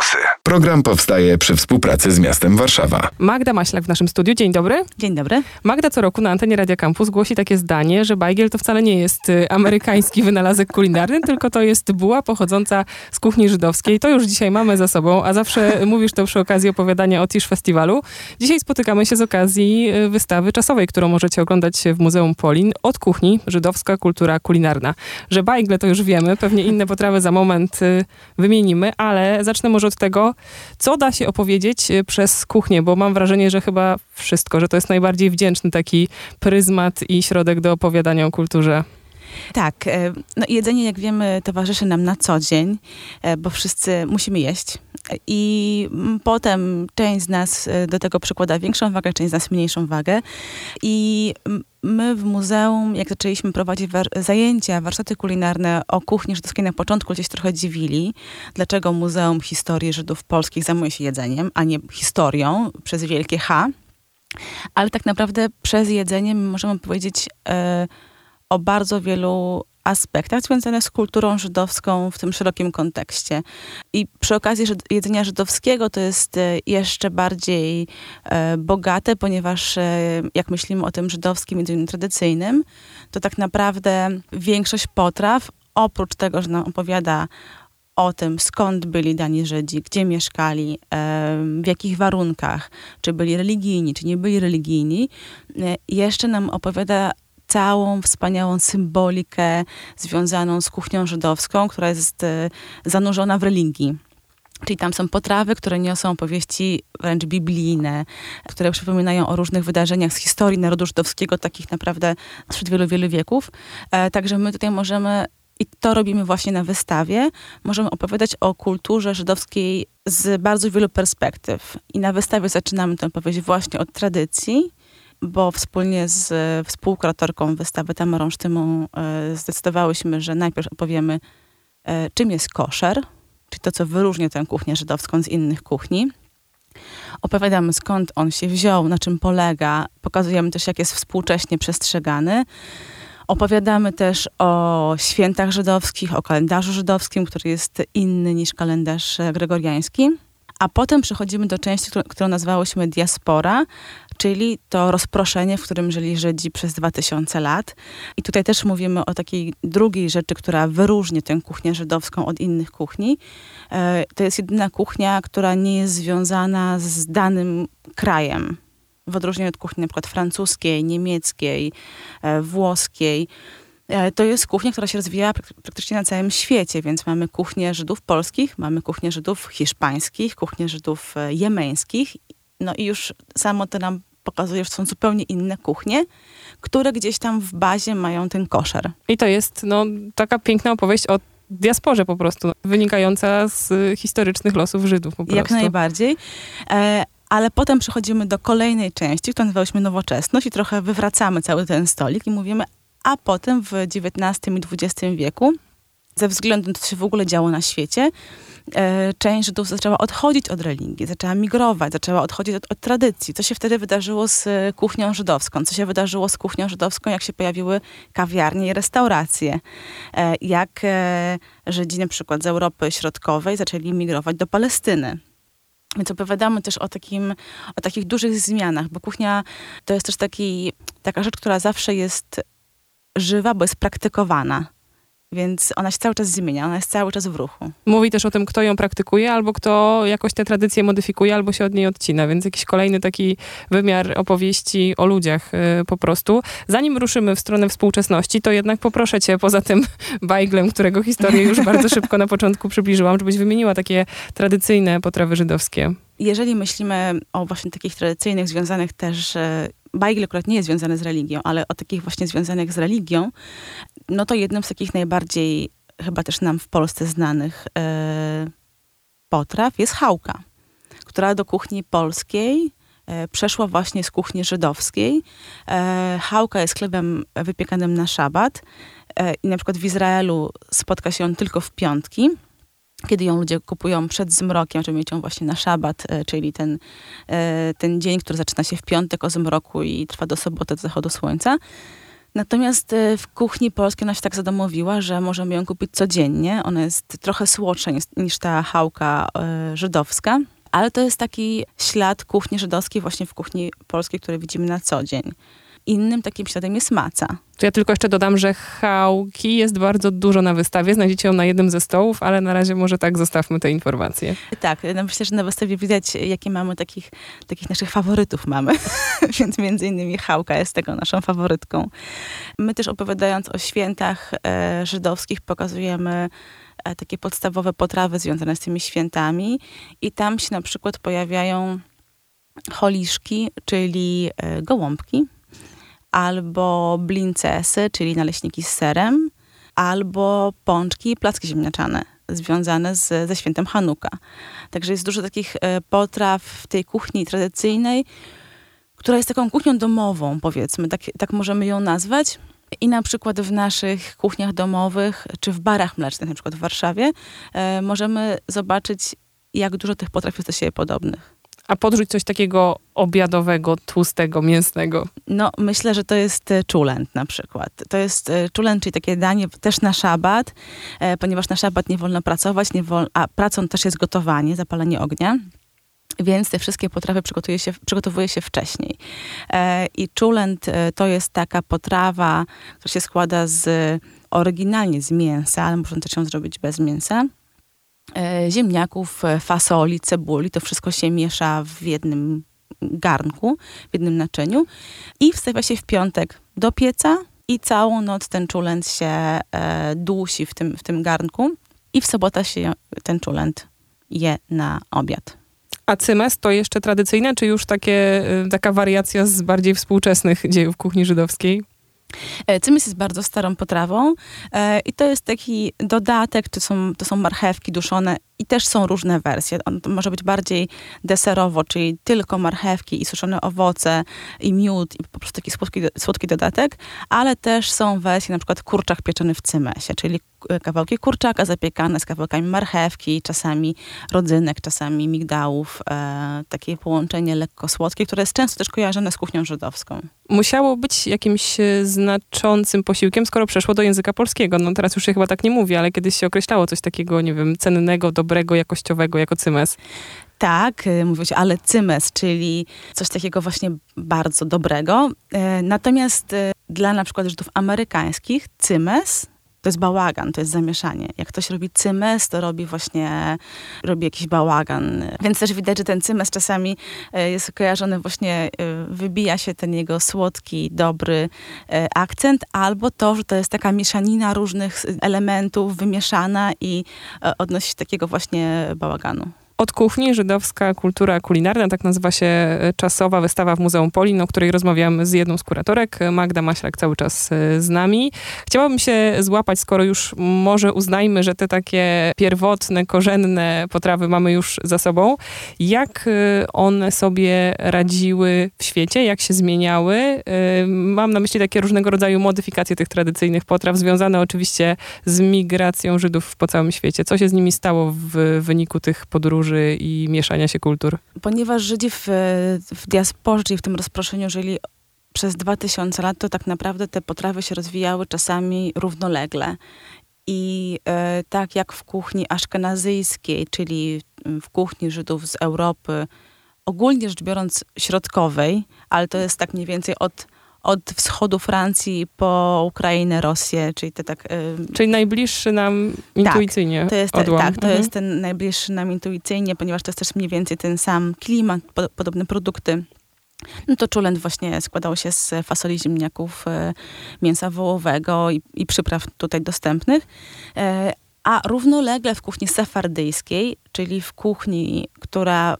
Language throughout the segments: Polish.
você. Program powstaje przy współpracy z miastem Warszawa. Magda Maślak w naszym studiu. Dzień dobry. Dzień dobry. Magda co roku na antenie Radia Campus głosi takie zdanie, że bajgiel to wcale nie jest y, amerykański wynalazek kulinarny, tylko to jest buła pochodząca z kuchni żydowskiej. To już dzisiaj mamy za sobą, a zawsze mówisz to przy okazji opowiadania o Tisch Festiwalu. Dzisiaj spotykamy się z okazji y, wystawy czasowej, którą możecie oglądać w Muzeum Polin. Od kuchni żydowska kultura kulinarna. Że bajgle to już wiemy, pewnie inne potrawy za moment y, wymienimy, ale zacznę może od tego, co da się opowiedzieć y, przez kuchnię, bo mam wrażenie, że chyba wszystko, że to jest najbardziej wdzięczny taki pryzmat i środek do opowiadania o kulturze. Tak, e, no jedzenie, jak wiemy, towarzyszy nam na co dzień, e, bo wszyscy musimy jeść. I potem część z nas e, do tego przykłada większą wagę, część z nas mniejszą wagę. I my w muzeum, jak zaczęliśmy prowadzić war zajęcia, warsztaty kulinarne o kuchni żydowskiej na początku, gdzieś trochę dziwili, dlaczego Muzeum Historii Żydów Polskich zajmuje się jedzeniem, a nie historią przez wielkie H. Ale tak naprawdę przez jedzenie możemy powiedzieć e, o bardzo wielu aspektach związanych z kulturą żydowską w tym szerokim kontekście. I przy okazji jedzenia żydowskiego to jest e, jeszcze bardziej e, bogate, ponieważ e, jak myślimy o tym żydowskim jedzeniu tradycyjnym, to tak naprawdę większość potraw, oprócz tego, że nam opowiada o tym, skąd byli dani Żydzi, gdzie mieszkali, w jakich warunkach, czy byli religijni, czy nie byli religijni, jeszcze nam opowiada całą wspaniałą symbolikę związaną z kuchnią żydowską, która jest e, zanurzona w religii. Czyli tam są potrawy, które niosą opowieści wręcz biblijne, które przypominają o różnych wydarzeniach z historii narodu żydowskiego, takich naprawdę sprzed wielu, wielu wieków. E, także my tutaj możemy, i to robimy właśnie na wystawie, możemy opowiadać o kulturze żydowskiej z bardzo wielu perspektyw. I na wystawie zaczynamy tę opowieść właśnie od tradycji, bo wspólnie z współkuratorką wystawy Tamarą Sztymą e, zdecydowałyśmy, że najpierw opowiemy, e, czym jest koszer, czyli to, co wyróżnia tę kuchnię żydowską z innych kuchni. Opowiadamy, skąd on się wziął, na czym polega. Pokazujemy też, jak jest współcześnie przestrzegany. Opowiadamy też o świętach żydowskich, o kalendarzu żydowskim, który jest inny niż kalendarz gregoriański. A potem przechodzimy do części, którą nazwałyśmy diaspora, czyli to rozproszenie, w którym żyli Żydzi przez 2000 lat. I tutaj też mówimy o takiej drugiej rzeczy, która wyróżni tę kuchnię żydowską od innych kuchni. E, to jest jedyna kuchnia, która nie jest związana z danym krajem. W odróżnieniu od kuchni przykład francuskiej, niemieckiej, e, włoskiej. E, to jest kuchnia, która się rozwija praktycznie na całym świecie, więc mamy kuchnię Żydów polskich, mamy kuchnię Żydów hiszpańskich, kuchnię Żydów jemeńskich. No i już samo to nam pokazuje, że są zupełnie inne kuchnie, które gdzieś tam w bazie mają ten koszer. I to jest no, taka piękna opowieść o diasporze po prostu, wynikająca z historycznych losów Żydów po prostu. Jak najbardziej. E, ale potem przechodzimy do kolejnej części, którą nazywałyśmy nowoczesność i trochę wywracamy cały ten stolik i mówimy, a potem w XIX i XX wieku, ze względu na to, co się w ogóle działo na świecie, E, część Żydów zaczęła odchodzić od religii, zaczęła migrować, zaczęła odchodzić od, od, tradycji. Co się wtedy wydarzyło z e, kuchnią żydowską? Co się wydarzyło z kuchnią żydowską, jak się pojawiły kawiarnie i restauracje? E, jak Żydzi na przykład z Europy Środkowej zaczęli migrować do Palestyny? Więc opowiadamy też o, takim, o takich dużych zmianach, bo kuchnia to jest też taki, taka rzecz, która zawsze jest żywa, bo jest praktykowana. Więc ona się cały czas zmienia, ona jest cały czas w ruchu. Mówi też o tym, kto ją praktykuje, albo kto jakoś tę tradycję modyfikuje, albo się od niej odcina, więc jakiś kolejny taki wymiar opowieści o ludziach yy, po prostu. Zanim ruszymy w stronę współczesności, to jednak poproszę cię, poza tym bajglem, którego historię już bardzo szybko na początku przybliżyłam, żebyś wymieniła takie tradycyjne potrawy żydowskie. Jeżeli myślimy o właśnie takich tradycyjnych, związanych też e, bajgle akurat nie jest związane z religią, ale o takich właśnie związanych z religią, no to jednym z takich najbardziej chyba też nam w Polsce znanych e, potraw jest chałka, która do kuchni polskiej e, przeszła właśnie z kuchni żydowskiej. E, chałka jest chlebem wypiekanym na szabat e, i na przykład w Izraelu spotka się on tylko w piątki, kiedy ją ludzie kupują przed zmrokiem, żeby mieć ją właśnie na szabat, e, czyli ten, e, ten dzień, który zaczyna się w piątek o zmroku i trwa do soboty, do zachodu słońca. Natomiast e, w kuchni polskiej ona się tak zadomowiła, że możemy ją kupić codziennie. Ona jest trochę słodsza niż, ta chałka żydowska, ale to jest taki ślad kuchni żydowskiej właśnie w kuchni polskiej, który widzimy na co dzień. Innym takim śladem jest maca. To ja tylko jeszcze dodam, że chałki jest bardzo dużo na wystawie. Znajdziecie ją na jednym ze stołów, ale na razie może tak zostawmy te informacje. Tak, no myślę, że na wystawie widać, jakie mamy takich, takich naszych faworytów mamy. Więc między innymi chałka jest tego naszą faworytką. My też opowiadając o świętach e, żydowskich pokazujemy e, takie podstawowe potrawy związane z tymi świętami i tam się na przykład pojawiają choliszki, czyli e, gołąbki, albo blincesy, czyli naleśniki z serem, albo pączki i placki ziemniaczane związane z, ze świętem Hanuka. Także jest dużo takich e, potraw w tej kuchni tradycyjnej, która jest taką kuchnią domową, powiedzmy, tak, tak możemy ją nazwać. I na przykład w naszych kuchniach domowych, czy w barach mlecznych, na przykład w Warszawie, e, możemy zobaczyć, jak dużo tych potraw jest do siebie podobnych. A podrzuć coś takiego obiadowego, tłustego, mięsnego. No, myślę, że to jest e, czulent na przykład. To jest e, czulent, czyli takie danie też na szabat, e, ponieważ na szabat nie wolno pracować, nie wol, a pracą też jest gotowanie, zapalenie ognia. Więc te wszystkie potrawy przygotuje się, przygotowuje się wcześniej. I czulent to jest taka potrawa, która się składa z oryginalnie z mięsa, ale można też ją zrobić bez mięsa E, ziemniaków, e, fasoli, cebuli. To wszystko się miesza w jednym garnku, w jednym naczyniu i wstawia się w piątek do pieca i całą noc ten czulent się e, dusi w tym, w tym garnku i w sobotę się ten czulent je na obiad. A cymes to jeszcze tradycyjne, czy już takie, taka wariacja z bardziej współczesnych dziejów kuchni żydowskiej? E, Cymis jest bardzo starą potrawą e, i to jest taki dodatek, to są, to są marchewki duszone i też są różne wersje. On może być bardziej deserowo, czyli tylko marchewki i suszone owoce i miód i po prostu taki słodki, słodki dodatek, ale też są wersje na przykład kurczak pieczony w cymesie, czyli kawałki kurczaka zapiekane z kawałkami marchewki, czasami rodzynek, czasami migdałów. E, takie połączenie lekko słodkie, które jest często też kojarzone z kuchnią żydowską. Musiało być jakimś e, znaczącym posiłkiem, skoro przeszło do języka polskiego. No teraz już się chyba tak nie mówi, ale kiedyś się określało coś takiego, nie wiem, cennego, dobrego, jakościowego jako cymes. Tak, y, mówiło się, ale cymes, czyli coś takiego właśnie bardzo dobrego. E, natomiast y, dla na przykład Żydów amerykańskich cymes to jest bałagan, to jest zamieszanie. Jak ktoś robi cymes, to robi właśnie, robi jakiś bałagan. Więc też widać, że ten cymes czasami e, jest kojarzony właśnie, e, wybija się ten jego słodki, dobry e, akcent, albo to, że to jest taka mieszanina różnych elementów wymieszana i odnosi takiego właśnie bałaganu. Od kuchni żydowska kultura kulinarna, tak nazywa się e, czasowa wystawa w Muzeum Polin, o której rozmawiamy z jedną z kuratorek. Magda Maślak cały czas e, z nami. Chciałabym się złapać, skoro już może uznajmy, że te takie pierwotne, korzenne potrawy mamy już za sobą. Jak e, one sobie radziły w świecie, jak się zmieniały? Mam na myśli takie różnego rodzaju modyfikacje tych tradycyjnych potraw, związane oczywiście z migracją Żydów po całym świecie. Co się z nimi stało w wyniku tych podróży? Podróży i mieszania się kultur? Ponieważ Żydzi w, w diasporze, czyli w tym rozproszeniu żyli przez 2000 lat, to tak naprawdę te potrawy się rozwijały czasami równolegle. I e, tak jak w kuchni aszkenazyjskiej, czyli w kuchni Żydów z Europy, ogólnie rzecz biorąc środkowej, ale to jest tak mniej więcej od od wschodu Francji po Ukrainę, Rosję, czyli te tak... Czyli najbliższy nam intuicyjnie tak, to jest, odłam. Tak, to mhm. jest ten najbliższy nam intuicyjnie, ponieważ to jest też mniej więcej ten sam klimat, po, podobne produkty. No to czulent właśnie składał się z fasoli ziemniaków, e, mięsa wołowego i, i przypraw tutaj dostępnych. E, a równolegle w kuchni sefardyjskiej, czyli w kuchni, która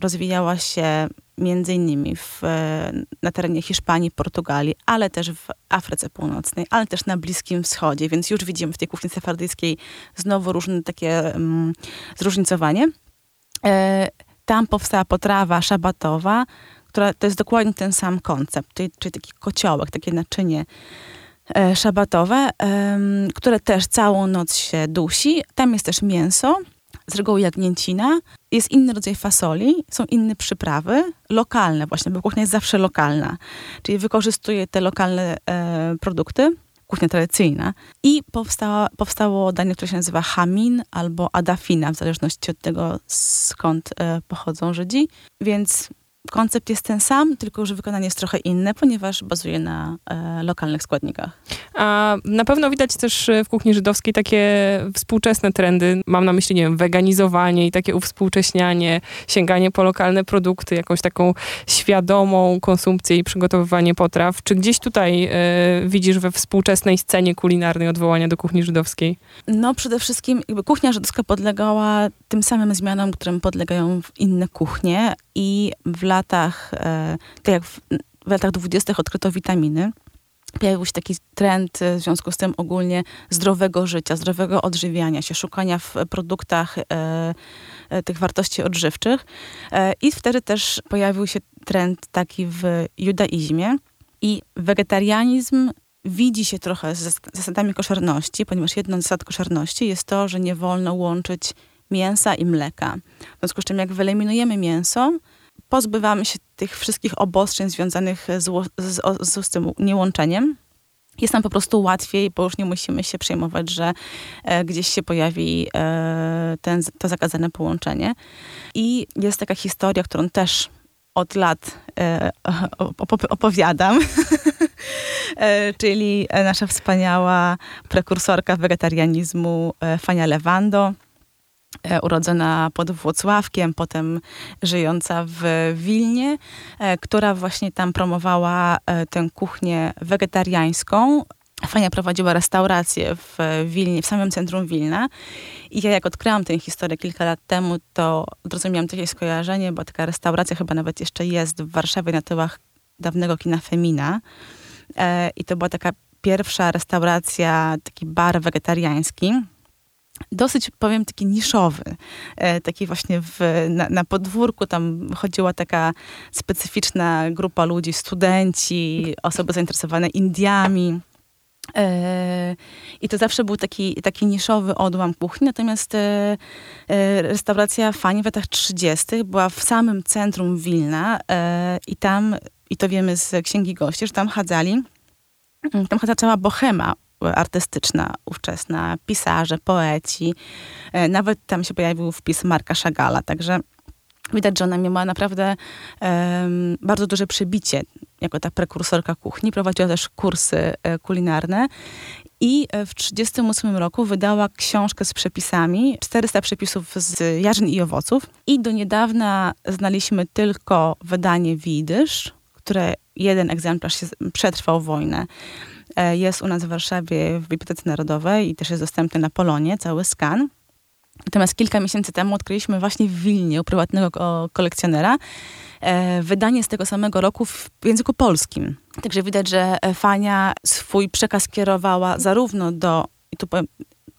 rozwijała się między innymi w, e, na terenie Hiszpanii, Portugalii, ale też w Afryce Północnej, ale też na Bliskim Wschodzie, więc już widzimy w tej kuchni sefardyjskiej znowu różne takie um, zróżnicowanie. E, tam powstała potrawa szabatowa, która to jest dokładnie ten sam koncept, czyli, czyli taki kociołek, takie naczynie e, szabatowe, e, które też całą noc się dusi. Tam jest też mięso, z reguły jagnięcina, jest inny rodzaj fasoli, są inne przyprawy, lokalne właśnie, bo kuchnia jest zawsze lokalna. Czyli wykorzystuje te lokalne e, produkty, kuchnia tradycyjna. I powstało danie, które się nazywa hamin albo adafina, w zależności od tego, skąd e, pochodzą Żydzi. Więc koncept jest ten sam, tylko że wykonanie jest trochę inne, ponieważ bazuje na e, lokalnych składnikach. A na pewno widać też e, w kuchni żydowskiej takie współczesne trendy. Mam na myśli, nie wiem, weganizowanie i takie uwspółcześnianie, sięganie po lokalne produkty, jakąś taką świadomą konsumpcję i przygotowywanie potraw. Czy gdzieś tutaj e, widzisz we współczesnej scenie kulinarnej odwołania do kuchni żydowskiej? No przede wszystkim jakby kuchnia żydowska podlegała tym samym zmianom, którym podlegają inne kuchnie i w latach, e, tak jak w, w latach dwudziestych odkryto witaminy, pojawił się taki trend e, w związku z tym ogólnie zdrowego życia, zdrowego odżywiania się, szukania w produktach e, e, tych wartości odżywczych. E, I wtedy też pojawił się trend taki w judaizmie i wegetarianizm widzi się trochę z zasadami koszerności, ponieważ jedną z zasad koszerności jest to, że nie wolno łączyć mięsa i mleka. W związku z czym jak wyeliminujemy mięso, pozbywamy się tych wszystkich obostrzeń związanych z, z, z, z tym niełączeniem. Jest nam po prostu łatwiej, bo już nie musimy się przejmować, że e, gdzieś się pojawi e, ten, to zakazane połączenie. I jest taka historia, którą też od lat e, opowiadam, e, czyli nasza wspaniała prekursorka wegetarianizmu e, Fania Lewando, urodzona pod Włocławkiem, potem żyjąca w Wilnie, e, która właśnie tam promowała e, tę kuchnię wegetariańską. Fania prowadziła restaurację w Wilnie, w samym centrum Wilna. I ja jak odkryłam tę historię kilka lat temu, to zrozumiałam takie skojarzenie, bo taka restauracja chyba nawet jeszcze jest w Warszawie na tyłach dawnego kina Femina. I to była taka pierwsza restauracja, taki bar wegetariański dosyć, powiem, taki niszowy. E, taki właśnie w, na, na, podwórku tam chodziła taka specyficzna grupa ludzi, studenci, osoby zainteresowane Indiami. E, I to zawsze był taki, taki niszowy odłam kuchni, natomiast e, restauracja Fani w latach 30. była w samym centrum Wilna i tam, i to wiemy z Księgi Gości, że tam chadzali, tam chadza cała bohema artystyczna ówczesna, pisarze, poeci. E, nawet tam się pojawił wpis Marka Szagala, także widać, że ona miała naprawdę um, bardzo duże przebicie jako ta prekursorka kuchni. Prowadziła też kursy e, kulinarne i e, w 1938 roku wydała książkę z przepisami, 400 przepisów z jarzyn i owoców. I do niedawna znaliśmy tylko wydanie Widysz, które jeden egzemplarz przetrwał wojnę. E, jest u nas w Warszawie w Bibliotece Narodowej i też jest dostępny na Polonie, cały skan. Natomiast kilka miesięcy temu odkryliśmy właśnie w Wilnie u prywatnego kolekcjonera e, wydanie z tego samego roku w języku polskim. Także widać, że Fania swój przekaz kierowała zarówno do, i tu powiem,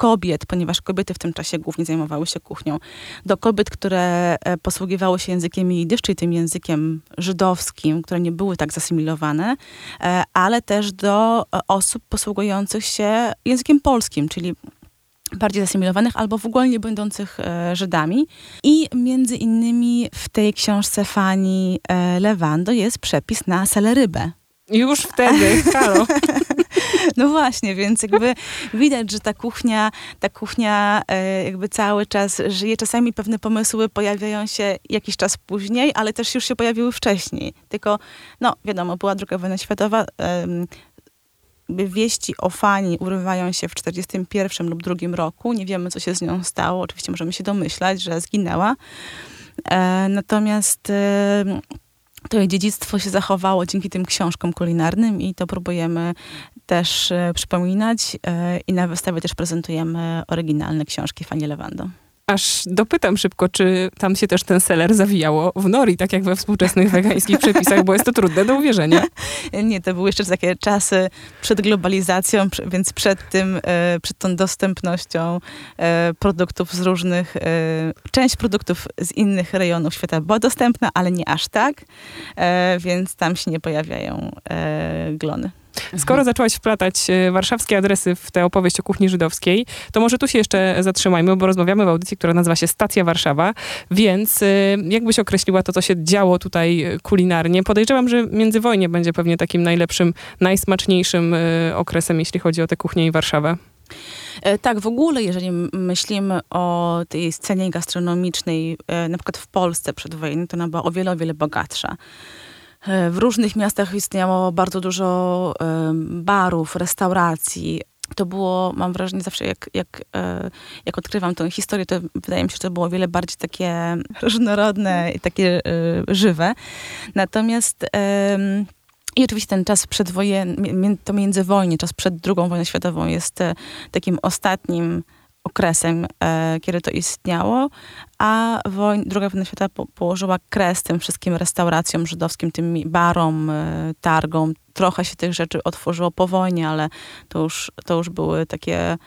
kobiet, ponieważ kobiety w tym czasie głównie zajmowały się kuchnią, do kobiet, które e, posługiwały się językiem jidysz, czyli tym językiem żydowskim, które nie były tak zasymilowane, e, ale też do e, osób posługujących się językiem polskim, czyli bardziej zasymilowanych albo w ogóle nie będących Żydami. I między innymi w tej książce Fani Lewando jest przepis na selerybę. Już wtedy, halo. No właśnie, więc jakby widać, że ta kuchnia, ta kuchnia e, jakby cały czas żyje. Czasami pewne pomysły pojawiają się jakiś czas później, ale też już się pojawiły wcześniej. Tylko, no wiadomo, była druga wojna światowa, wieści o Fani urywają się w 1941 lub drugim roku. Nie wiemy, co się z nią stało. Oczywiście możemy się domyślać, że zginęła. E, natomiast to jej dziedzictwo się zachowało dzięki tym książkom kulinarnym i to próbujemy też e, przypominać e, i na wystawie też prezentujemy oryginalne książki Fani Lewando. Aż dopytam szybko, czy tam się też ten seler zawijało w nori, tak jak we współczesnych wegańskich przepisach, bo jest to trudne do uwierzenia. Nie, to były jeszcze takie czasy przed globalizacją, więc przed tym, e, przed tą dostępnością produktów z różnych, część produktów z innych rejonów świata była dostępna, ale nie aż tak, więc tam się nie pojawiają glony. Skoro zaczęłaś wplatać e, warszawskie adresy w tę opowieść o kuchni żydowskiej, to może tu się jeszcze zatrzymajmy, bo rozmawiamy w audycji, która nazywa się Stacja Warszawa, więc e, jakbyś określiła to, co się działo tutaj kulinarnie? Podejrzewam, że międzywojnie będzie pewnie takim najlepszym, najsmaczniejszym e, okresem, jeśli chodzi o tę kuchnię i Warszawę. Tak, w ogóle, jeżeli myślimy o tej scenie gastronomicznej, na przykład w Polsce przed wojną, to ona była o wiele, o wiele bogatsza. E, w różnych miastach istniało bardzo dużo barów, restauracji. To było, mam wrażenie, zawsze jak, jak, jak odkrywam tę historię, to wydaje mi się, że to było o wiele bardziej takie różnorodne i takie żywe. Natomiast i oczywiście ten czas przedwojenny, to międzywojnie, czas przed II wojną światową jest e, takim ostatnim okresem, e, kiedy to istniało, a wojn, II wojna świata po, położyła kres tym wszystkim restauracjom żydowskim, tym barom, e, targom. Trochę się tych rzeczy otworzyło po wojnie, ale to już, to już były takie,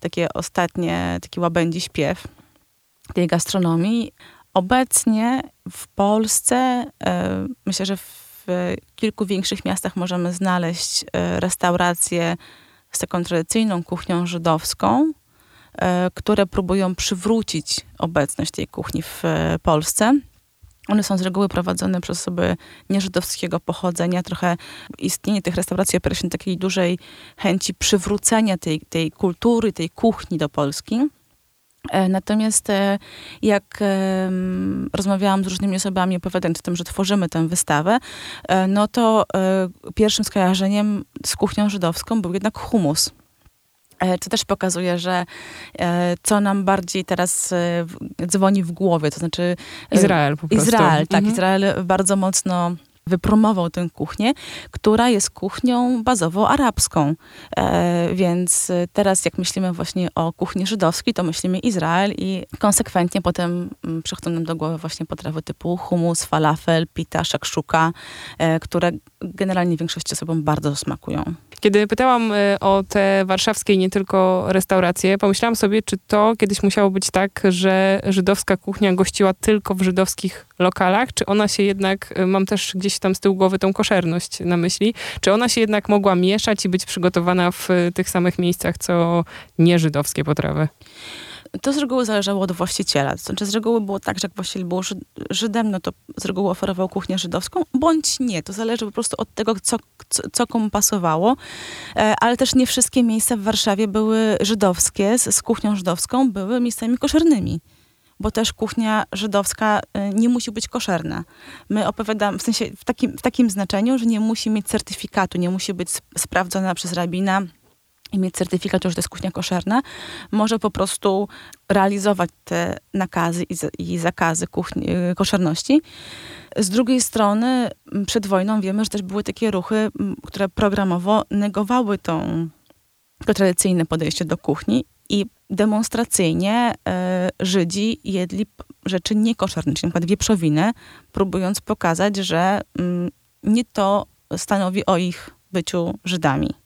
takie ostatnie, taki łabędzi śpiew tej gastronomii. Obecnie w Polsce, e, myślę, że w kilku większych miastach możemy znaleźć e, restauracje z taką tradycyjną kuchnią żydowską, które próbują przywrócić obecność tej kuchni w e, Polsce. One są z reguły prowadzone przez osoby nieżydowskiego pochodzenia. Trochę istnienie tych restauracji opiera się na takiej dużej chęci przywrócenia tej, tej kultury, tej kuchni do Polski. E, natomiast e, jak rozmawiałam z różnymi osobami, opowiadając o tym, że tworzymy tę wystawę, e, no to pierwszym skojarzeniem z kuchnią żydowską był jednak humus. To też pokazuje, że co nam bardziej teraz dzwoni w głowie, to znaczy... Izrael po prostu. Izrael, tak. Mhm. Izrael bardzo mocno wypromował tę kuchnię, która jest kuchnią bazowo arabską. E, więc teraz jak myślimy właśnie o kuchni żydowskiej, to myślimy Izrael i konsekwentnie potem mm, przychodzą nam do głowy właśnie potrawy typu humus, falafel, pita, szakszuka, e, które generalnie większości osobom bardzo smakują. Kiedy pytałam e, o te warszawskie nie tylko restauracje, pomyślałam sobie, czy to kiedyś musiało być tak, że żydowska kuchnia gościła tylko w żydowskich lokalach, czy ona się jednak, e, mam też gdzieś tam z tyłu głowy tą koszerność na myśli, czy ona się jednak mogła mieszać i być przygotowana w e, tych samych miejscach, co nieżydowskie potrawy? to z reguły zależało od właściciela. Znaczy z reguły było tak, że jak właściciel był Żydem, no to z reguły oferował kuchnię żydowską, bądź nie. To zależy po prostu od tego, co, co, co komu pasowało. E, ale też nie wszystkie miejsca w Warszawie były żydowskie, z, z kuchnią żydowską, były miejscami koszernymi bo też kuchnia żydowska e, nie musi być koszerna. My opowiadamy, w sensie w takim, w takim znaczeniu, że nie musi mieć certyfikatu, nie musi być sprawdzona przez rabina, i mieć certyfikat, że to jest kuchnia koszerna, może po prostu realizować te nakazy i, i zakazy kuchni, y, koszerności. Z drugiej strony, przed wojną wiemy, że też były takie ruchy, które programowo negowały tą, to tradycyjne podejście do kuchni i demonstracyjnie y, Żydzi jedli rzeczy niekoszerne, czyli np. wieprzowinę, próbując pokazać, że y, nie to stanowi o ich byciu Żydami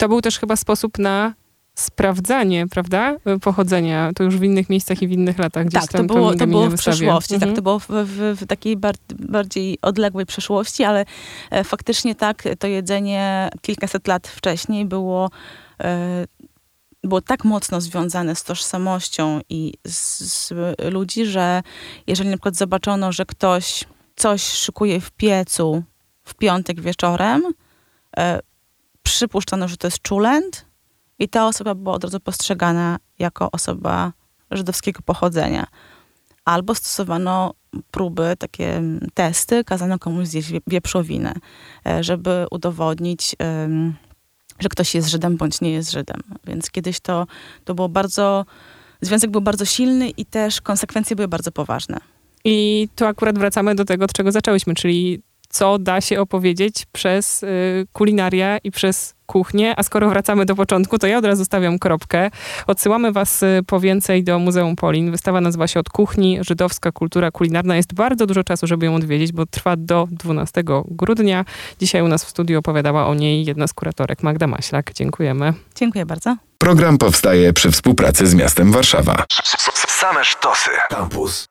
to był też chyba sposób na sprawdzanie, prawda, pochodzenia. To już w innych miejscach i w innych latach. Gdzieś tak, to było, to było w przeszłości, mhm. tak, to było w, w, w takiej bar bardziej odległej przeszłości, ale e, faktycznie tak, to jedzenie kilkaset lat wcześniej było e, było tak mocno związane z tożsamością i z, z, ludzi, że jeżeli na przykład zobaczono, że ktoś coś szykuje w piecu w piątek wieczorem, e, przypuszczano, że to jest czulent i ta osoba była od razu postrzegana jako osoba żydowskiego pochodzenia. Albo stosowano próby, takie testy, kazano komuś zjeść wieprzowinę, e, żeby udowodnić, że ktoś jest Żydem bądź nie jest Żydem. Więc kiedyś to, to było bardzo, związek był bardzo silny i też konsekwencje były bardzo poważne. I tu akurat wracamy do tego, od czego zaczęłyśmy, czyli co da się opowiedzieć przez y, kulinaria i przez kuchnię. A skoro wracamy do początku, to ja od razu stawiam kropkę. Odsyłamy was y, po więcej do Muzeum Polin. Wystawa nazywa się Od kuchni żydowska kultura kulinarna. Jest bardzo dużo czasu, żeby ją odwiedzić, bo trwa do 12 grudnia. Dzisiaj u nas w studiu opowiadała o niej jedna z kuratorek, Magda Maślak. Dziękujemy. Dziękuję bardzo. Program powstaje przy współpracy z miastem Warszawa. Same sztosy. Campus.